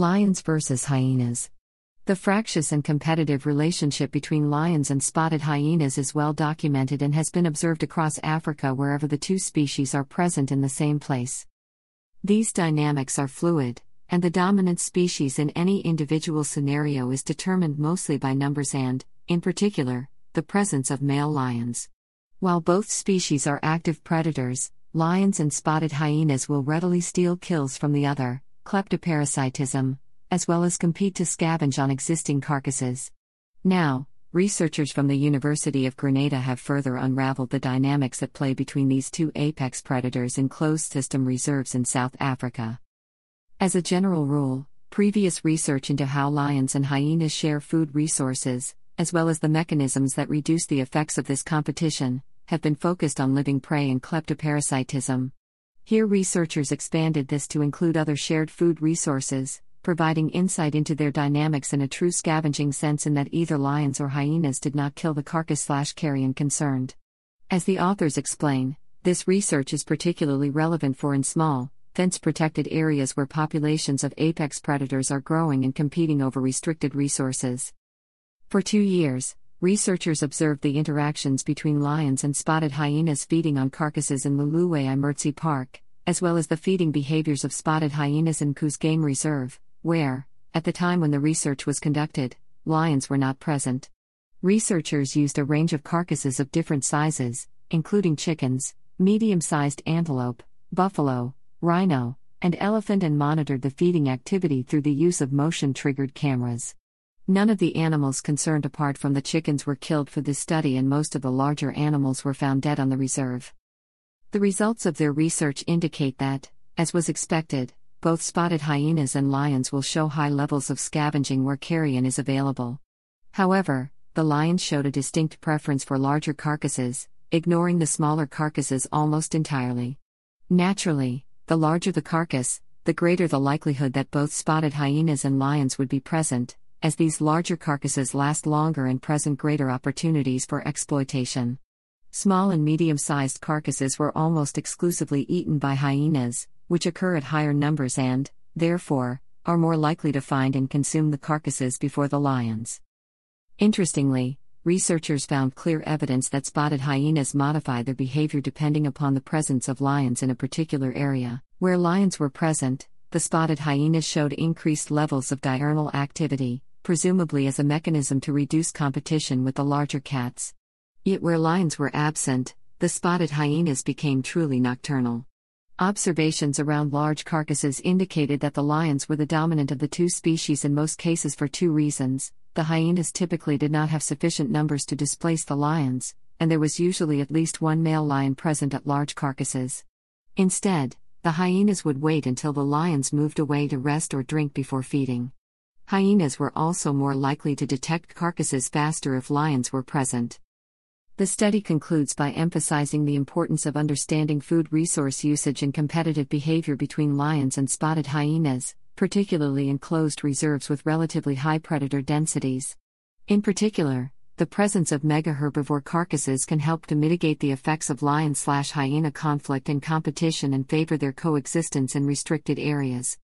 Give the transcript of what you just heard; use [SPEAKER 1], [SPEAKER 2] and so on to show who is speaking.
[SPEAKER 1] Lions versus hyenas. The fractious and competitive relationship between lions and spotted hyenas is well documented and has been observed across Africa wherever the two species are present in the same place. These dynamics are fluid, and the dominant species in any individual scenario is determined mostly by numbers and, in particular, the presence of male lions. While both species are active predators, lions and spotted hyenas will readily steal kills from the other, kleptoparasitism, as well as compete to scavenge on existing carcasses. Now, researchers from the University of Granada have further unraveled the dynamics at play between these two apex predators in closed system reserves in South Africa. As a general rule, previous research into how lions and hyenas share food resources, as well as the mechanisms that reduce the effects of this competition, have been focused on living prey and kleptoparasitism. Here, researchers expanded this to include other shared food resources, providing insight into their dynamics in a true scavenging sense in that either lions or hyenas did not kill the carcass slash carrion concerned. As the authors explain, this research is particularly relevant for in small, fence protected areas where populations of apex predators are growing and competing over restricted resources. For two years, researchers observed the interactions between lions and spotted hyenas feeding on carcasses in Hluhluwe-iMfolozi Park, as well as the feeding behaviors of spotted hyenas in Koos Game Reserve where, at the time when the research was conducted, lions were not present. Researchers used a range of carcasses of different sizes, including chickens, medium sized antelope, buffalo, rhino, and elephant, and monitored the feeding activity through the use of motion triggered cameras. None of the animals concerned apart from the chickens were killed for this study, and most of the larger animals were found dead on the reserve. The results of their research indicate that, as was expected, both spotted hyenas and lions will show high levels of scavenging where carrion is available. However, the lions showed a distinct preference for larger carcasses, ignoring the smaller carcasses almost entirely. Naturally, the larger the carcass, the greater the likelihood that both spotted hyenas and lions would be present, as these larger carcasses last longer and present greater opportunities for exploitation. Small and medium sized carcasses were almost exclusively eaten by hyenas, which occur at higher numbers and, therefore, are more likely to find and consume the carcasses before the lions. Interestingly, researchers found clear evidence that spotted hyenas modify their behavior depending upon the presence of lions in a particular area. Where lions were present, the spotted hyenas showed increased levels of diurnal activity, presumably as a mechanism to reduce competition with the larger cats. Yet where lions were absent, the spotted hyenas became truly nocturnal. Observations around large carcasses indicated that the lions were the dominant of the two species in most cases for two reasons. The hyenas typically did not have sufficient numbers to displace the lions, and there was usually at least one male lion present at large carcasses. Instead, the hyenas would wait until the lions moved away to rest or drink before feeding. Hyenas were also more likely to detect carcasses faster if lions were present. The study concludes by emphasizing the importance of understanding food resource usage and competitive behavior between lions and spotted hyenas, particularly in closed reserves with relatively high predator densities. In particular, the presence of mega herbivore carcasses can help to mitigate the effects of lion slash hyena conflict and competition and favor their coexistence in restricted areas.